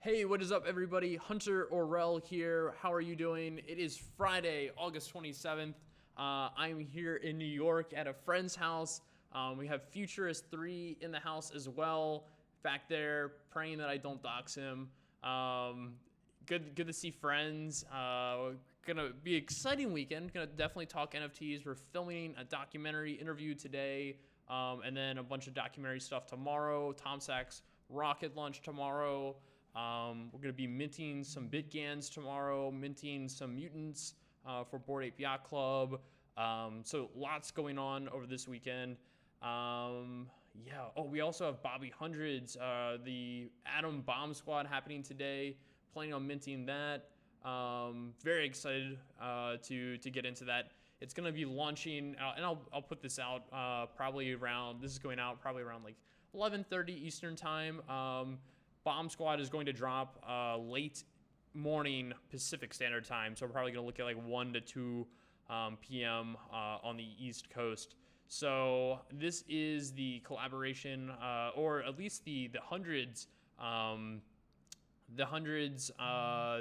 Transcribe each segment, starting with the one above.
Hey, what is up, everybody? Hunter Orrell here. How are you doing? It is Friday, August 27th. Uh, I'm here in New York at a friend's house. Um, we have Futurist 3 in the house as well, back there, praying that I don't dox him. Um, good, good to see friends. Uh, gonna be exciting weekend. Gonna definitely talk NFTs. We're filming a documentary interview today, um, and then a bunch of documentary stuff tomorrow. Tom Sachs rocket launch tomorrow. Um, we're going to be minting some Bitgans tomorrow, minting some mutants uh, for Bored Ape Yacht Club. Um, so lots going on over this weekend. Um, yeah. Oh, we also have Bobby Hundreds, uh, the Adam Bomb Squad happening today. Planning on minting that. Um, very excited uh, to to get into that. It's going to be launching, and I'll, I'll put this out uh, probably around. This is going out probably around like 11:30 Eastern time. Bomb Squad is going to drop uh, late morning Pacific Standard Time, so we're probably going to look at like 1 to 2 um, p.m. Uh, on the East Coast. So this is the collaboration, uh, or at least the the hundreds, um, the hundreds. Uh,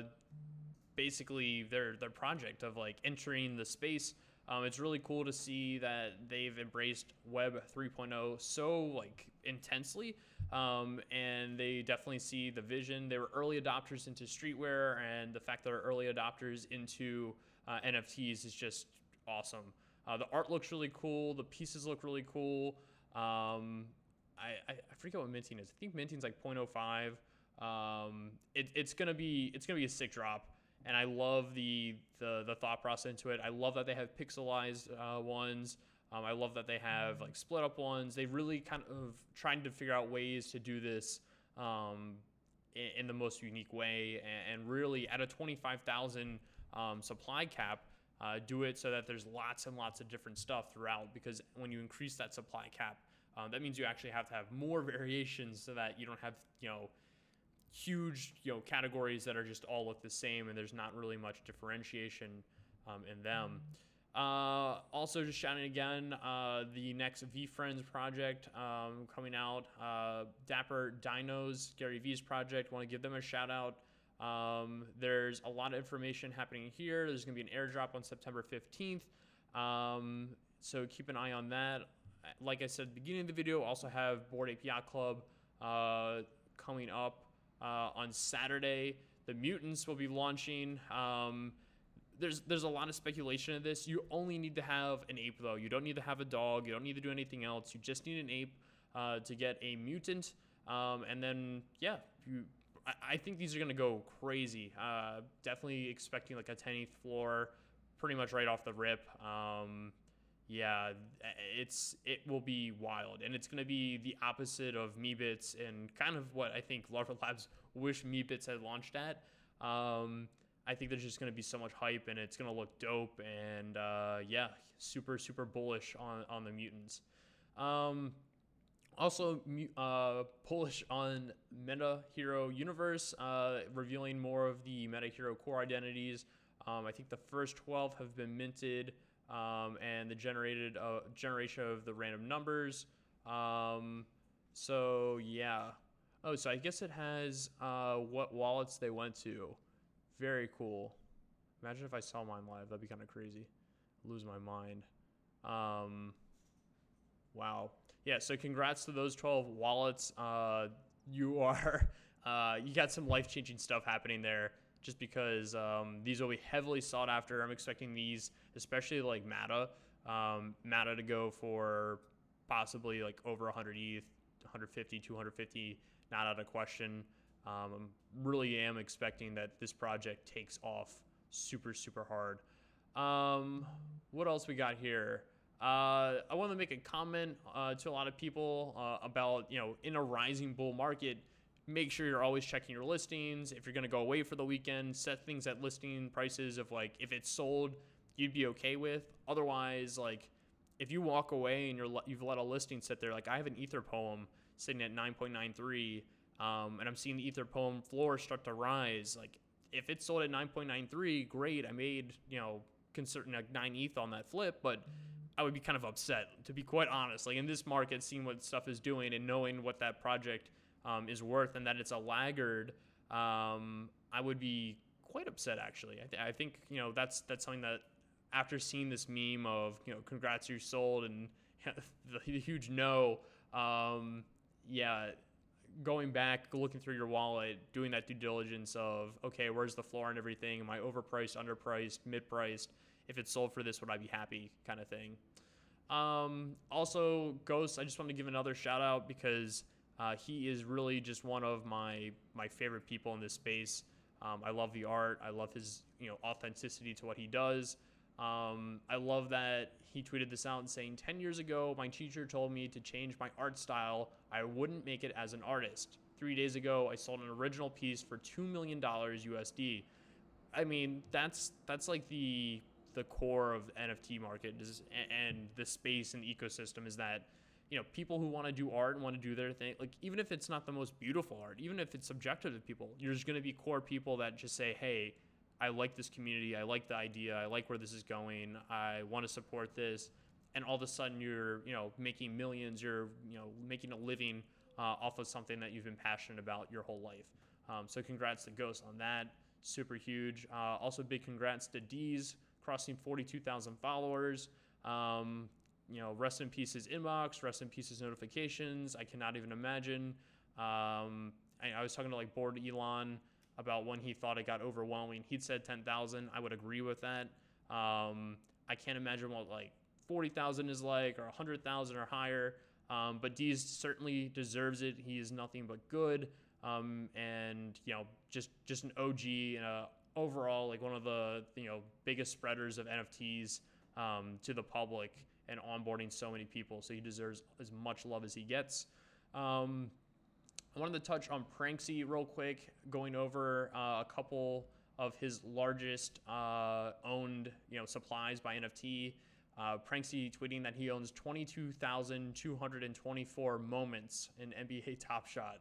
basically, their their project of like entering the space. Um, it's really cool to see that they've embraced Web 3.0 so like intensely, um, and they definitely see the vision. They were early adopters into streetwear, and the fact that they're early adopters into uh, NFTs is just awesome. Uh, the art looks really cool. The pieces look really cool. Um, I, I, I forget what minting is. I think minting's like 0.05. Um, it, it's gonna be it's gonna be a sick drop and I love the, the the thought process into it. I love that they have pixelized uh, ones. Um, I love that they have like split up ones. They really kind of trying to figure out ways to do this um, in, in, the most unique way, and, and really at a twenty five thousand um, supply cap. Uh, do it so that there's lots and lots of different stuff throughout because when you increase that supply cap, um, that means you actually have to have more variations so that you don't have you know huge you know categories that are just all look the same and there's not really much differentiation um, in them. Uh, also, just shouting again, uh, the next VeeFriends project um, coming out. Uh, Dapper Dinos, Gary V's project. Want to give them a shout out. Um, there's a lot of information happening here. There's going to be an airdrop on September 15th. Um, so keep an eye on that. Like I said at the beginning of the video, also have Bored Yacht Club uh, coming up uh, on Saturday. The Mutants will be launching. Um, there's there's a lot of speculation of this. You only need to have an ape though. You don't need to have a dog. You don't need to do anything else. You just need an ape uh, to get a mutant. Um, and then yeah, you. I, I think these are gonna go crazy. Uh, definitely expecting like a 10th floor, pretty much right off the rip. Um, yeah, it's it will be wild, and it's to be the opposite of Meebits and kind of what I think Larva Labs wish Meebits had launched at. Um, I think there's just going to be so much hype, and it's going to look dope, and uh, yeah, super super bullish on on the mutants. Um, also, uh, bullish on Meta Hero Universe, uh, revealing more of the Meta Hero core identities. Um, I think the first 12 have been minted um, and the generated uh, generation of the random numbers. Um, so yeah. Oh, so I guess it has uh, what wallets they went to. Very cool. Imagine if I saw mine live. That'd be kind of crazy. lose my mind. Um, wow. Yeah. So congrats to those 12 wallets. Uh, you are. Uh, you got some life changing stuff happening there just because um, these will be heavily sought after. I'm expecting these, especially like Mata, um, Mata to go for possibly like over 100 ETH, 150, 250, not out of question. Um, really am expecting that this project takes off super, super hard. Um, what else we got here? Uh, I want to make a comment uh, to a lot of people uh, about, you know, in a rising bull market, make sure you're always checking your listings. If you're going to go away for the weekend, set things at listing prices of like if it's sold, you'd be okay with. Otherwise, like if you walk away and you're you've let a listing sit there, like I have an Ether poem sitting at 9.93, um, and I'm seeing the Ether poem floor start to rise. Like if it's sold at 9.93, great. I made you know concertain like nine ETH on that flip, but I would be kind of upset to be quite honest. Like in this market, seeing what stuff is doing and knowing what that project um, is worth and that it's a laggard um, I would be quite upset actually. I, th- I think you know that's that's something that after seeing this meme of you know congrats you're sold and the, the huge no, um, yeah, going back looking through your wallet, doing that due diligence of okay, where's the floor and everything? Am I overpriced, underpriced, mid-priced? If it's sold for this, would I be happy? Kind of thing. Um, also, Ghost, I just want to give another shout out because uh, he is really just one of my my favorite people in this space. Um, I love the art. I love his you know authenticity to what he does. Um, I love that he tweeted this out saying, 10 years ago, my teacher told me to change my art style. I wouldn't make it as an artist. Three days ago, I sold an original piece for $2 million USD. I mean, that's that's like the the core of NFT market is, and the space and the ecosystem is that you know people who want to do art and want to do their thing like even if it's not the most beautiful art even if it's subjective to people there's going to be core people that just say hey i like this community i like the idea i like where this is going i want to support this and all of a sudden you're you know making millions you're you know making a living uh, off of something that you've been passionate about your whole life um, so congrats to ghost on that super huge uh, also big congrats to Deez crossing 42000 followers um, you know, rest in peace his inbox, rest in peace his notifications. I cannot even imagine. Um, I, I, was talking to like Bored Elon about when he thought it got overwhelming. He'd said 10,000. I would agree with that. Um, I can't imagine what like 40,000 is like or 100,000 or higher. Um, but Deez certainly deserves it. He is nothing but good. Um, and you know, just just an OG and a overall like one of the you know biggest spreaders of NFTs um, to the public and onboarding so many people. So he deserves as much love as he gets. Um, I wanted to touch on Pranksy real quick, going over uh, a couple of his largest uh, owned you know supplies by NFT. Uh, Pranksy tweeting that he owns 22,224 moments in NBA Top Shot.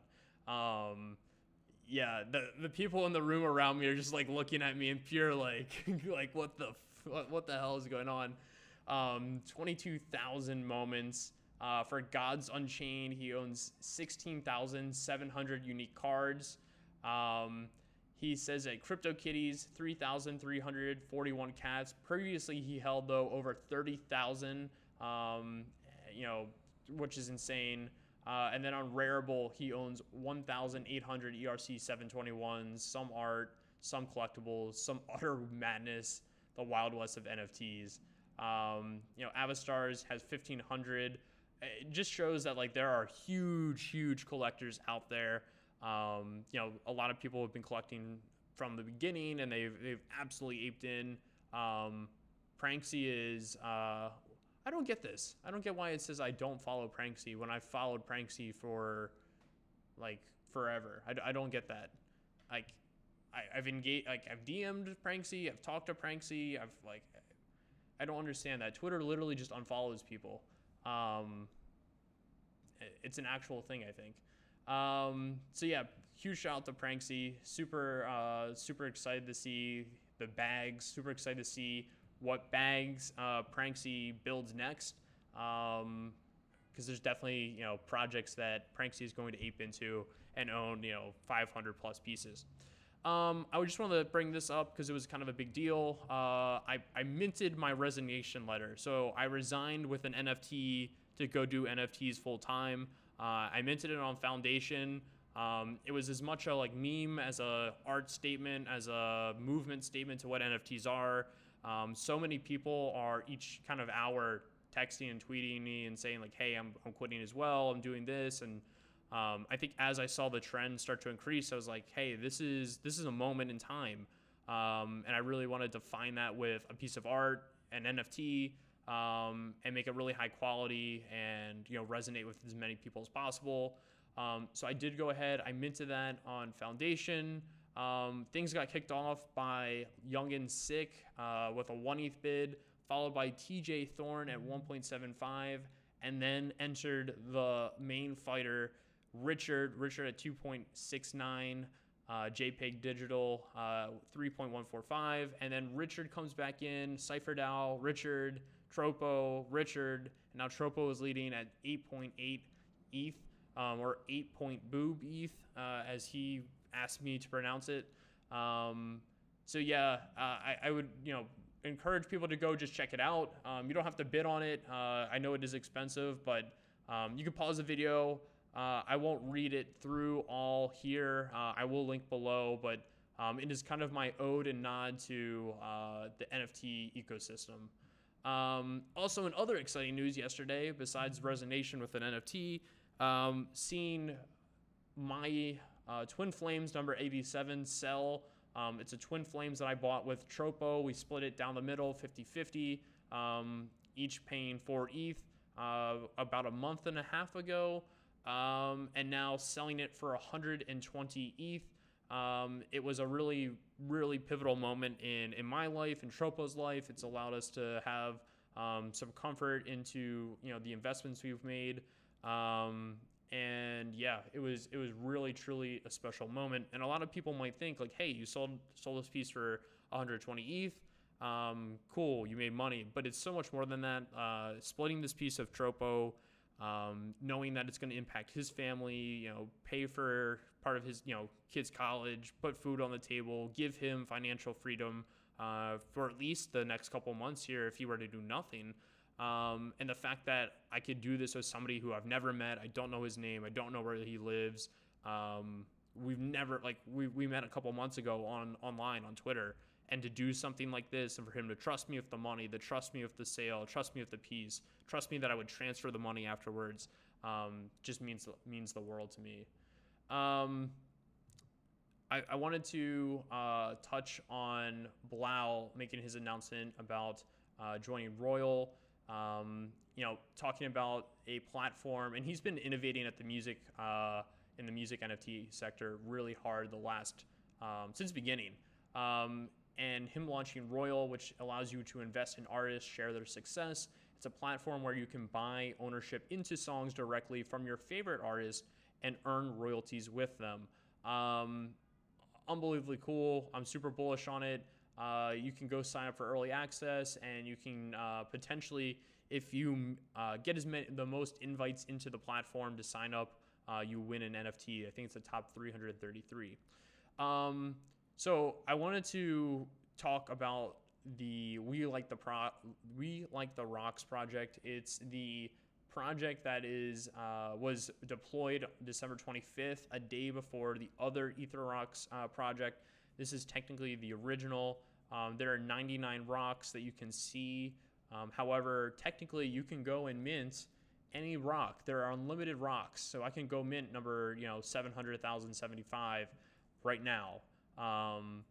Um, yeah, the the people in the room around me are just like looking at me in pure like like what the what, what the hell is going on? Um, 22,000 moments. Uh, for Gods Unchained, he owns 16,700 unique cards. Um, he says at CryptoKitties, 3,341 cats. Previously, he held, though, over 30,000, um, you know, which is insane. Uh, and then on Rarible, he owns 1,800 ERC 721s, some art, some collectibles, some utter madness, the Wild West of NFTs. Um, you know, Avastars has 1,500. It just shows that like there are huge, huge collectors out there. Um, you know, a lot of people have been collecting from the beginning, and they've they've absolutely aped in. Um, Pranksy is. Uh, I don't get this. I don't get why it says I don't follow Pranksy when I followed Pranksy for like forever. I, I don't get that. Like, I, I've engaged, like I've DM'd Pranksy, I've talked to Pranksy, I've like I don't understand that. Twitter literally just unfollows people. Um, it's an actual thing, I think. Um, so yeah, huge shout out to Pranksy. Super, uh, super excited to see the bags. Super excited to see what bags uh, Pranksy builds next. Um, because there's definitely you know projects that Pranksy is going to ape into and own you know 500 plus pieces. Um, I just wanted to bring this up because it was kind of a big deal. Uh, I, I minted my resignation letter. So I resigned with an NFT to go do NFTs full time. Uh, I minted it on Foundation. Um, it was as much a like meme as a art statement, as a movement statement to what NFTs are. Um, so many people are each kind of hour texting and tweeting me and saying like, "Hey, I'm, I'm quitting as well. I'm doing this," and um, I think as I saw the trend start to increase, I was like, hey, this is this is a moment in time, um, and I really wanted to find that with a piece of art, an NFT, um, and make it really high quality and you know resonate with as many people as possible. Um, so I did go ahead, I minted that on Foundation. Um, things got kicked off by Young and Sick uh, with a one ETH bid, followed by TJ Thorn at 1.75, and then entered the main fighter Richard, Richard at 2.69, uh, JPEG Digital uh, 3.145, and then Richard comes back in, Cypher DAO, Richard, Tropo, Richard, and now Tropo is leading at 8.8 ETH um, or 8 point boob ETH uh, as he asked me to pronounce it. Um, so yeah, uh, I, I would you know encourage people to go just check it out. Um, you don't have to bid on it. Uh, I know it is expensive, but um, you can pause the video. Uh, I won't read it through all here. Uh, I will link below, but um, it is kind of my ode and nod to uh, the NFT ecosystem. Um, also, in other exciting news yesterday, besides resonation with an NFT, um, seeing my uh, Twin Flames number 87 sell. Um, it's a Twin Flames that I bought with Tropo. We split it down the middle, 50 50, um, each paying 4 ETH uh, about a month and a half ago, um, and now selling it for 120 ETH. Um, it was a really, really pivotal moment in, in my life, in Tropo's life. It's allowed us to have um, some comfort into you know the investments we've made. Um, and yeah, it was it was really truly a special moment. And a lot of people might think like, hey, you sold sold this piece for 120 ETH. Um, cool, you made money, but it's so much more than that. Uh, splitting this piece of Tropo, um, knowing that it's going to impact his family, you know, pay for part of his you know kid's college, put food on the table, give him financial freedom uh, for at least the next couple months here if he were to do nothing. Um, and the fact that I could do this with somebody who I've never met, I don't know his name, I don't know where he lives. Um, we've never like we, we met a couple months ago on online on Twitter, and to do something like this, and for him to trust me with the money, to trust me with the sale, trust me with the piece, trust me that I would transfer the money afterwards, um, just means means the world to me. Um, I, I wanted to uh, touch on 3LAU making his announcement about uh, joining Royal um, you know, talking about a platform, and he's been innovating at the music uh, in the music NFT sector really hard the last um, since beginning. Um, and him launching Royal, which allows you to invest in artists, share their success. It's a platform where you can buy ownership into songs directly from your favorite artist and earn royalties with them. Um, unbelievably cool. I'm super bullish on it. Uh, you can go sign up for early access, and you can uh, potentially, if you uh, get as many, the most invites into the platform to sign up, uh, you win an NFT. I think it's the top 333. Um, so I wanted to talk about the We Like the Pro We Like the Rocks project. It's the project that is uh, was deployed December 25th, a day before the other Ether Rocks uh, project this is technically the original. Um, there are 99 rocks that you can see. Um, however, technically, you can go and mint any rock. There are unlimited rocks, so I can go mint number you know 700,075 right now um,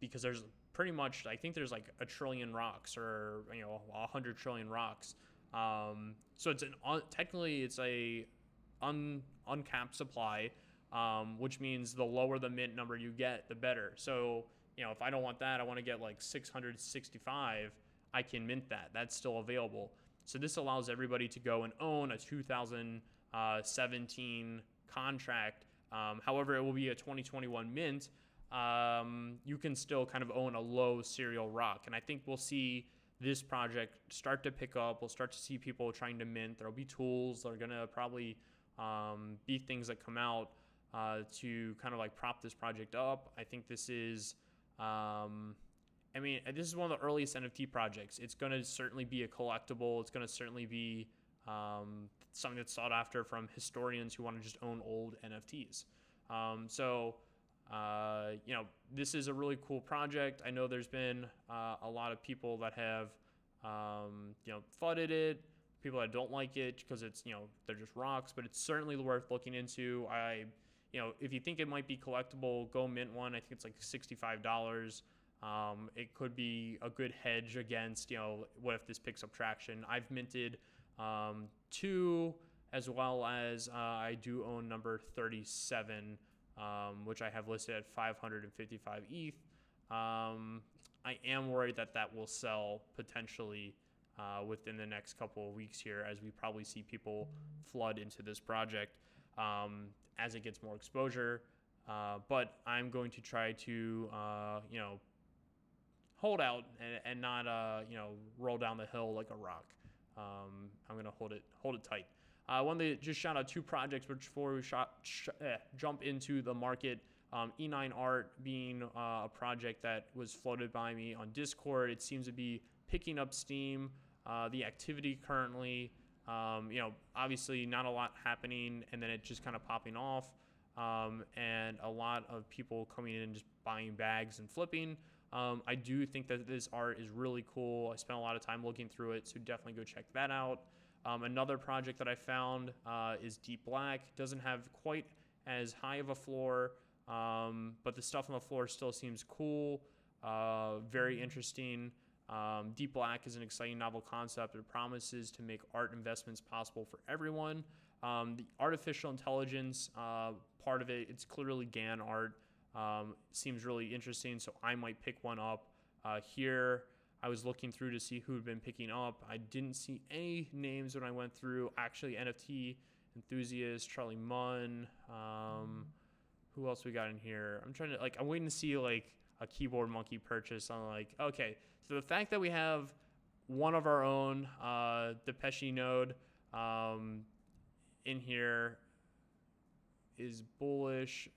because there's pretty much I think there's like a trillion rocks or you know a hundred trillion rocks. Um, so it's an technically it's a un, uncapped supply um, which means the lower the mint number you get, the better. So, you know, if I don't want that, I want to get like 665, I can mint that. That's still available. So this allows everybody to go and own a 2017 contract. Um, however, it will be a 2021 mint. Um, you can still kind of own a low serial rock. And I think we'll see this project start to pick up. We'll start to see people trying to mint. There'll be tools that are going to probably um, be things that come out uh, to kind of like prop this project up. I think this is, um, I mean, this is one of the earliest NFT projects. It's going to certainly be a collectible. It's going to certainly be um, something that's sought after from historians who want to just own old NFTs. Um, so, uh, you know, this is a really cool project. I know there's been uh, a lot of people that have, um, you know, flooded it people that don't like it because it's you know they're just rocks but it's certainly worth looking into i you know, if you think it might be collectible, go mint one. I think it's like sixty-five dollars. Um, it could be a good hedge against, you know, what if this picks up traction? I've minted um, two, as well as uh, I do own number 37, um, which I have listed at 555 ETH. Um, I am worried that that will sell potentially uh, within the next couple of weeks here, as we probably see people flood into this project. Um, as it gets more exposure. Uh, but I'm going to try to, uh, you know, hold out and, and not, uh, you know, roll down the hill like a rock. Um, I'm gonna hold it, hold it tight. I wanted to just shout out two projects before we shot, sh- eh, jump into the market. Um, E9 Art being uh, a project that was floated by me on Discord, it seems to be picking up steam. Uh, the activity currently, um, you know, obviously not a lot happening, and then it just kind of popping off, um, and a lot of people coming in and just buying bags and flipping. Um, I do think that this art is really cool. I spent a lot of time looking through it, so definitely go check that out. Um, another project that I found uh, is Deep Black. Doesn't have quite as high of a floor, um, but the stuff on the floor still seems cool, uh, very interesting. Um, Deep Black is an exciting novel concept. It promises to make art investments possible for everyone. Um, the artificial intelligence uh, part of it, it's clearly GAN art. Um, seems really interesting, so I might pick one up uh, here. I was looking through to see who had been picking up. I didn't see any names when I went through. Actually, NFT enthusiast, Charlie Munn. Um, who else we got in here? I'm trying to like. I'm waiting to see like a keyboard monkey purchase. I'm like, okay. So the fact that we have one of our own, uh, Depeche node, um, in here is bullish.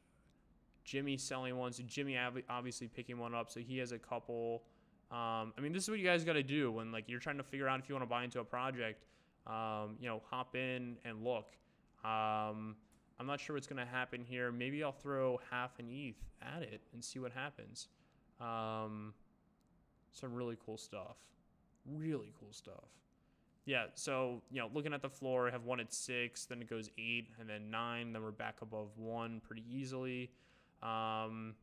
Jimmy selling one, so Jimmy obviously picking one up, so he has a couple. Um, I mean, this is what you guys got to do when like you're trying to figure out if you want to buy into a project. Um, you know, hop in and look. Um, I'm not sure what's going to happen here. Maybe I'll throw half an ETH at it and see what happens. Um, some really cool stuff. Really cool stuff. Yeah, so, you know, looking at the floor, I have one at six, then it goes eight, and then nine, then we're back above one pretty easily. Um,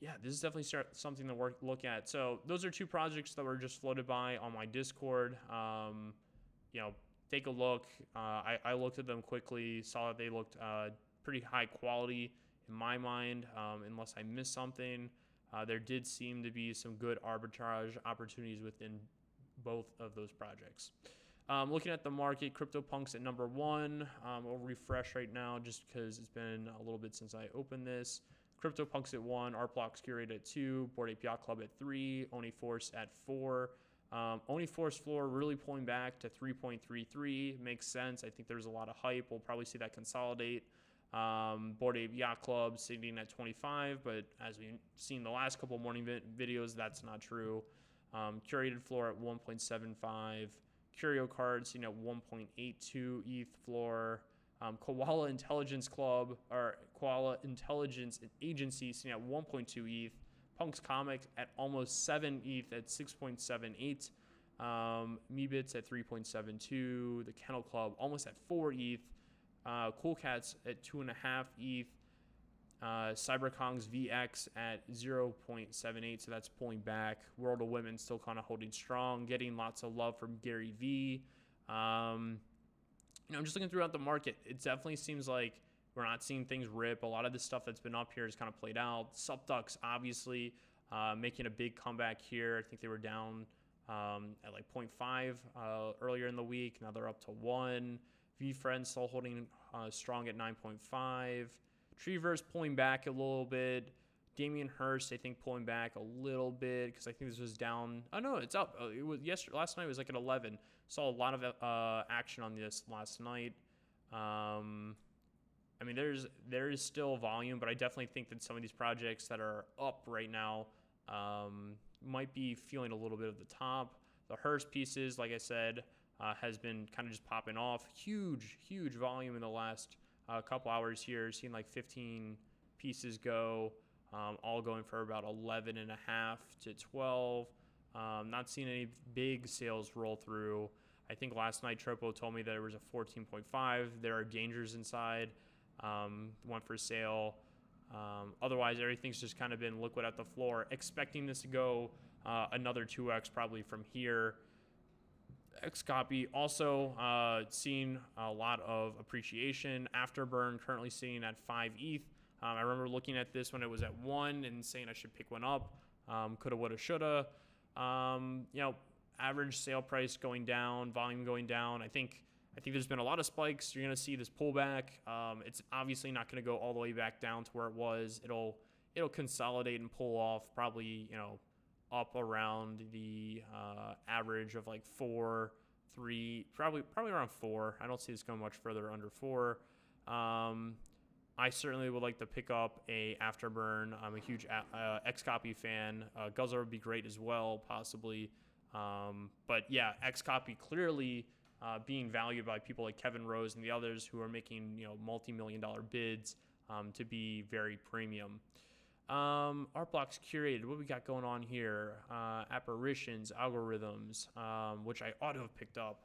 yeah, this is definitely something to work look at. So those are two projects that were just floated by on my Discord. Um, you know, take a look. Uh, I, I, looked at them quickly, saw that they looked uh, pretty high quality in my mind, um, unless I missed something. Uh, there did seem to be some good arbitrage opportunities within both of those projects. Um, looking at the market, CryptoPunks at number one. Um, I'll refresh right now just because it's been a little bit since I opened this. CryptoPunks at one, Artblocks Curate at two, Bored Ape Yacht Club at three, Oni Force at four. Um, Oni Force floor really pulling back to 3.33 makes sense. I think there's a lot of hype. We'll probably see that consolidate. Um, Bored Ape Yacht Club sitting at 25, but as we've seen the last couple morning vi- videos, that's not true. Um, curated floor at 1.75. Curio cards, sitting at 1.82 ETH floor. Um, Koala Intelligence Club or Koala Intelligence Agency sitting at 1.2 ETH. Punks Comics at almost 7 ETH at 6.78. Um, at 3.72. The Kennel Club almost at 4 ETH. Uh, cool Cats at 2.5 ETH. Uh, CyberKongz VX at 0.78, so that's pulling back. World of Women still kind of holding strong, getting lots of love from Gary V. Um, you know, I'm just looking throughout the market. It definitely seems like we're not seeing things rip. A lot of the stuff that's been up here is kind of played out. SupDucks obviously uh, making a big comeback here. I think they were down um, at like 0.5 uh, earlier in the week. Now they're up to one. VeeFriends still holding uh, strong at 9.5. Treeverse pulling back a little bit. Damien Hirst, I think, pulling back a little bit because I think this was down. Oh no, it's up. Uh, it was yesterday. Last night was like at 11. Saw a lot of uh, action on this last night. Um, I mean, there's there is still volume, but I definitely think that some of these projects that are up right now um, might be feeling a little bit of the top. The Hirst pieces, like I said, uh, has been kind of just popping off. Huge, huge volume in the last a couple hours here, seeing like 15 pieces go, um, all going for about 11 and a half to 12. Um, not seeing any big sales roll through. I think last night Tropo told me that it was a 14.5. There are dangers inside. Um, went for sale. Um, otherwise, everything's just kind of been liquid at the floor. Expecting this to go uh, another 2x probably from here. Xcopy also uh, seeing a lot of appreciation. Afterburn currently sitting at 5 ETH. Um, I remember looking at this when it was at 1 and saying I should pick one up. Um, coulda, woulda, shoulda. Um, you know, average sale price going down, volume going down. I think I think there's been a lot of spikes. You're going to see this pullback. Um, it's obviously not going to go all the way back down to where it was. It'll it'll consolidate and pull off probably you know up around the uh, average of like four, three, probably probably around four. I don't see this going much further under four. Um, I certainly would like to pick up a Afterburn. I'm a huge uh, Copy fan. Uh, Guzzler would be great as well, possibly. Um, but yeah, X copy clearly uh, being valued by people like Kevin Rose and the others who are making you know multi-million dollar bids um, to be very premium. Um, art blocks curated. What we got going on here? Uh, apparitions, algorithms, um, which I ought to have picked up.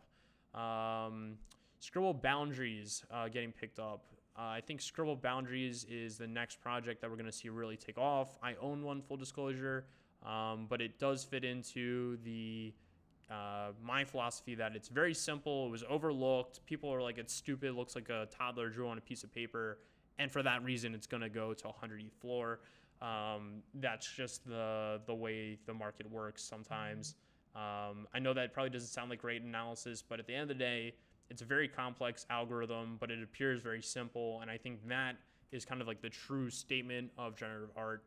Um, Scribble Boundaries uh, getting picked up. Uh, I think Scribble Boundaries is the next project that we're going to see really take off. I own one, full disclosure, um, but it does fit into the uh, my philosophy that it's very simple. It was overlooked. People are like, it's stupid. It looks like a toddler drew on a piece of paper. And for that reason, it's going to go to 100th floor. Um, that's just the the way the market works sometimes. Um, I know that probably doesn't sound like great analysis, but at the end of the day, it's a very complex algorithm, but it appears very simple. And I think that is kind of like the true statement of generative art.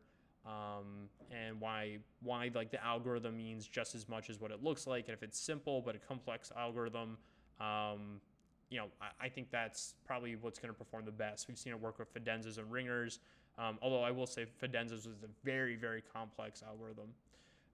Um, and why why like the algorithm means just as much as what it looks like. And if it's simple but a complex algorithm, um, you know, I, I, think that's probably what's going to perform the best. We've seen it work with Fidenzas and ringers. Um, although I will say Fidenzas was a very very complex algorithm.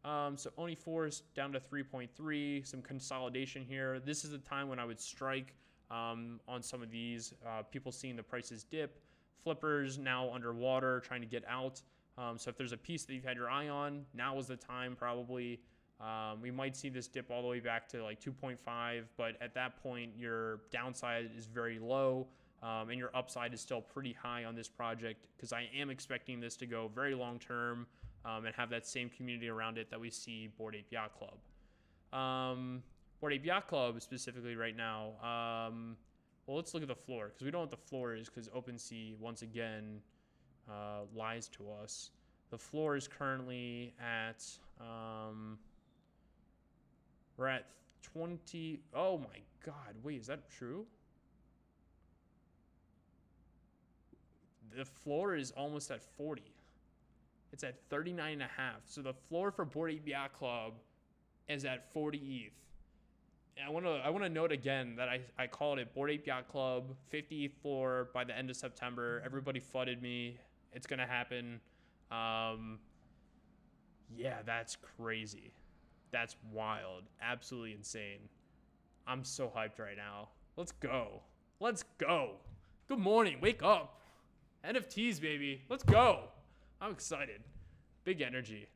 Um, so Oni Force down to 3.3, some consolidation here. This is the time when I would strike um, on some of these. Uh, people seeing the prices dip. Flippers now underwater, trying to get out. Um, so if there's a piece that you've had your eye on, now is the time probably. Um, we might see this dip all the way back to like 2.5, but at that point, your downside is very low. Um, and your upside is still pretty high on this project because I am expecting this to go very long term um, and have that same community around it that we see Bored Ape Yacht Club. Um, Bored Ape Yacht Club specifically right now. Um, well, let's look at the floor because we don't know what the floor is because OpenSea once again uh, lies to us. The floor is currently at um, we're at 20. Oh my God! Wait, is that true? The floor is almost at 40. It's at 39 and a half. So the floor for Bored Ape Yacht Club is at 40 ETH. I want to I want to note again that I, I called it Bored Ape Yacht Club 50 ETH floor by the end of September. Everybody flooded me. It's gonna happen. Um, yeah, that's crazy. That's wild. Absolutely insane. I'm so hyped right now. Let's go. Let's go. Good morning. Wake up. NFTs, baby. Let's go. I'm excited. Big energy.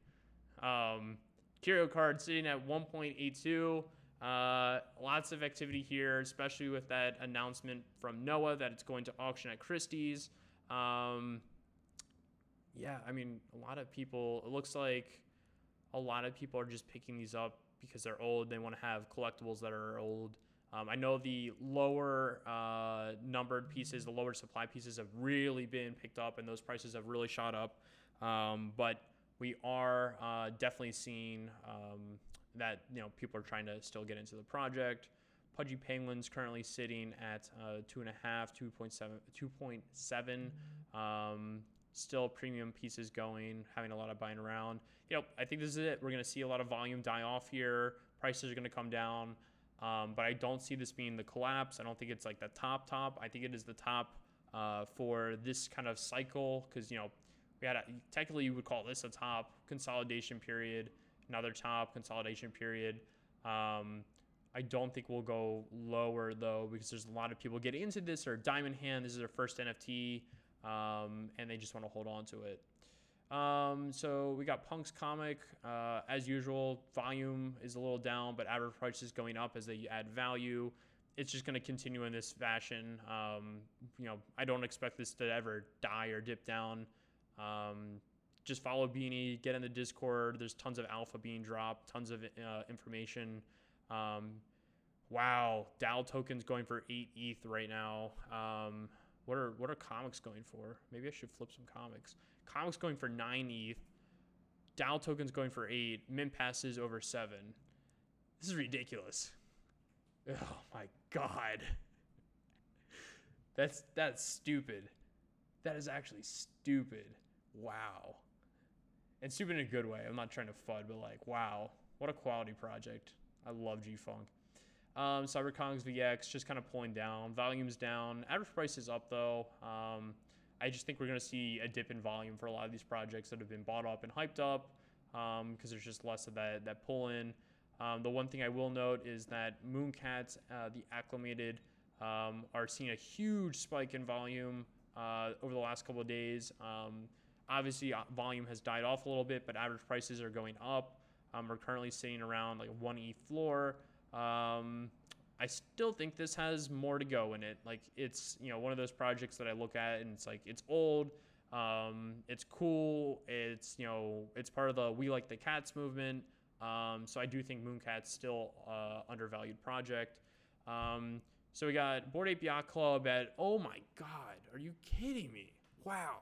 Um, Curio card sitting at 1.82. Uh, lots of activity here, especially with that announcement from Noah that it's going to auction at Christie's. Um, yeah, I mean, a lot of people, it looks like a lot of people are just picking these up because they're old. They want to have collectibles that are old. Um, I know the lower uh, numbered pieces, the lower supply pieces have really been picked up, and those prices have really shot up. Um, but we are uh, definitely seeing um, that you know people are trying to still get into the project. Pudgy Penguins currently sitting at uh, two and a half, 2.7, 2.7. Um, still premium pieces going, having a lot of buying around. You know, I think this is it. We're going to see a lot of volume die off here. Prices are going to come down. Um, but I don't see this being the collapse. I don't think it's like the top top. I think it is the top uh, for this kind of cycle because you know we had a, technically you would call this a top consolidation period, another top consolidation period. Um, I don't think we'll go lower though because there's a lot of people getting into this or Diamond Hand. This is their first NFT, um, and they just want to hold on to it. Um, so we got Punk's comic. Uh, as usual, volume is a little down, but average price is going up as they add value. It's just going to continue in this fashion. Um, you know, I don't expect this to ever die or dip down. Um, just follow Beanie, get in the Discord. There's tons of alpha being dropped, tons of uh, information. Um, wow, DAO tokens going for eight ETH right now. What are what are comics going for? Maybe I should flip some comics. Comics going for nine ETH. DAO tokens going for eight. Mint passes over seven. This is ridiculous. Oh my god. That's that's stupid. That is actually stupid. Wow. And stupid in a good way. I'm not trying to fud, but like, wow, what a quality project. I love G Funk. Um, VX just kind of pulling down. Volume's down. Average price is up though. Um, I just think we're going to see a dip in volume for a lot of these projects that have been bought up and hyped up because um, there's just less of that, that pull in. Um, the one thing I will note is that Mooncats, uh, the acclimated, um, are seeing a huge spike in volume uh, over the last couple of days. Um, obviously, uh, volume has died off a little bit, but average prices are going up. Um, we're currently sitting around like one E floor. Um, I still think this has more to go in it. Like it's you know one of those projects that I look at and it's like it's old, um, it's cool, it's you know it's part of the we like the cats movement. Um, so I do think Mooncat's still uh, undervalued project. Um, so we got Bored Ape Yacht Club at oh my god, are you kidding me? Wow.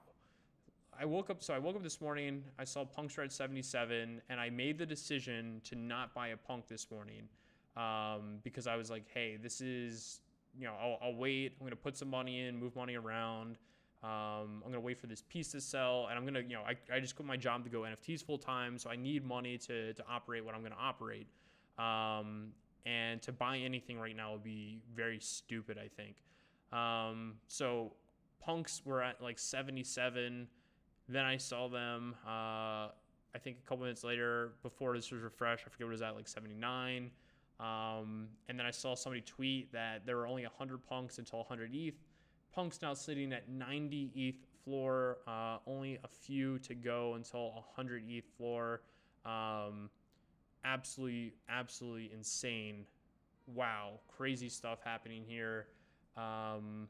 I woke up so I woke up this morning, I saw Punks at 77 and I made the decision to not buy a punk this morning um, because I was like, hey, this is, you know, I'll, I'll wait. I'm going to put some money in, move money around. Um, I'm going to wait for this piece to sell. And I'm going to, you know, I, I just quit my job to go NFTs full time. So I need money to, to operate what I'm going to operate. Um, and to buy anything right now would be very stupid, I think. Um, so punks were at like 77. Then I saw them, uh, I think a couple minutes later before this was refreshed. I forget what it was at, like 79. Um, and then I saw somebody tweet that there were only 100 punks until 100 ETH. Punk's now sitting at 90 ETH floor, uh, only a few to go until 100 ETH floor. Um, absolutely, absolutely insane. Wow, crazy stuff happening here. Um,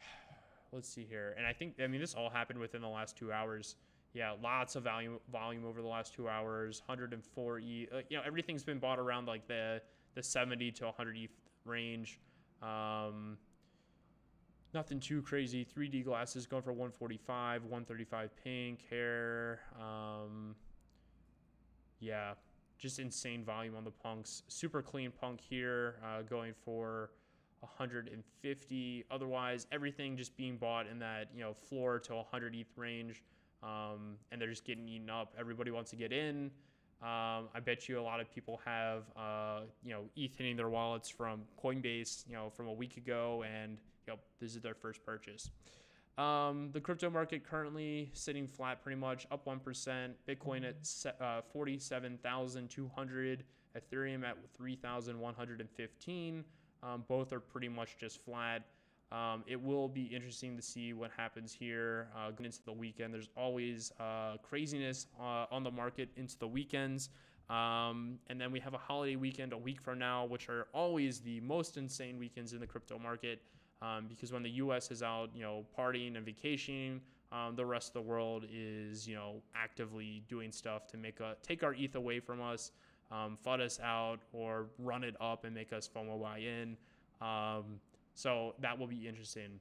let's see here. And I think, I mean, this all happened within the last two hours yeah, lots of volume volume over the last two hours. 104 E. Uh, you know, everything's been bought around like the the 70 to 100 E range. Um, nothing too crazy. 3D glasses going for 145, 135 pink hair. Um, yeah, just insane volume on the punks. Super clean punk here, uh, going for 150. Otherwise, everything just being bought in that you know floor to 100 ETH range um, and they're just getting eaten up. Everybody wants to get in. Um, I bet you a lot of people have, uh, you know, ETH hitting their wallets from Coinbase, you know, from a week ago, and you know, this is their first purchase. Um, the crypto market currently sitting flat, pretty much up one percent. Bitcoin at uh, forty-seven thousand two hundred. Ethereum at three thousand one hundred and fifteen. Um, both are pretty much just flat. Um, it will be interesting to see what happens here uh, going into the weekend. There's always uh, craziness uh, on the market into the weekends. Um, and then we have a holiday weekend a week from now, which are always the most insane weekends in the crypto market. Um, because when the U.S. is out, you know, partying and vacationing, um, the rest of the world is, you know, actively doing stuff to make a take our ETH away from us, um, FUD us out, or run it up and make us FOMO buy in. Um, so that will be interesting.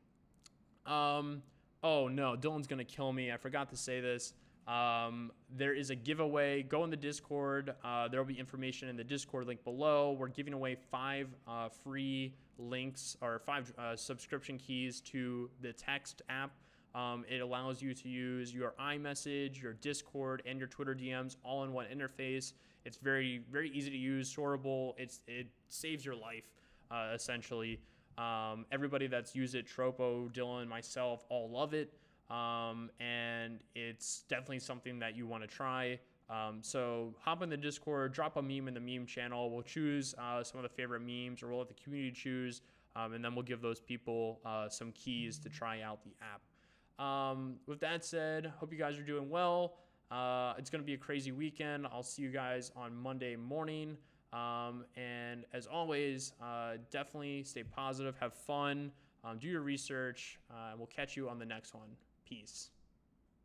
Um, oh no, Dylan's gonna kill me. I forgot to say this. Um, there is a giveaway. Go in the Discord. Uh, there will be information in the Discord link below. We're giving away five uh, free links or five uh, subscription keys to the text app. Um, it allows you to use your iMessage, your Discord, and your Twitter DMs all in one interface. It's very, very easy to use, sortable. It's it saves your life uh, essentially. Um, everybody that's used it, Tropo, Dylan, myself, all love it. Um, and it's definitely something that you want to try. Um, so hop in the Discord, drop a meme in the meme channel. We'll choose uh, some of the favorite memes, or we'll let the community choose, um, and then we'll give those people uh, some keys to try out the app. Um, with that said, hope you guys are doing well. Uh, it's going to be a crazy weekend. I'll see you guys on Monday morning. Um, and as always, uh, definitely stay positive, have fun, um, do your research, uh, and we'll catch you on the next one. Peace.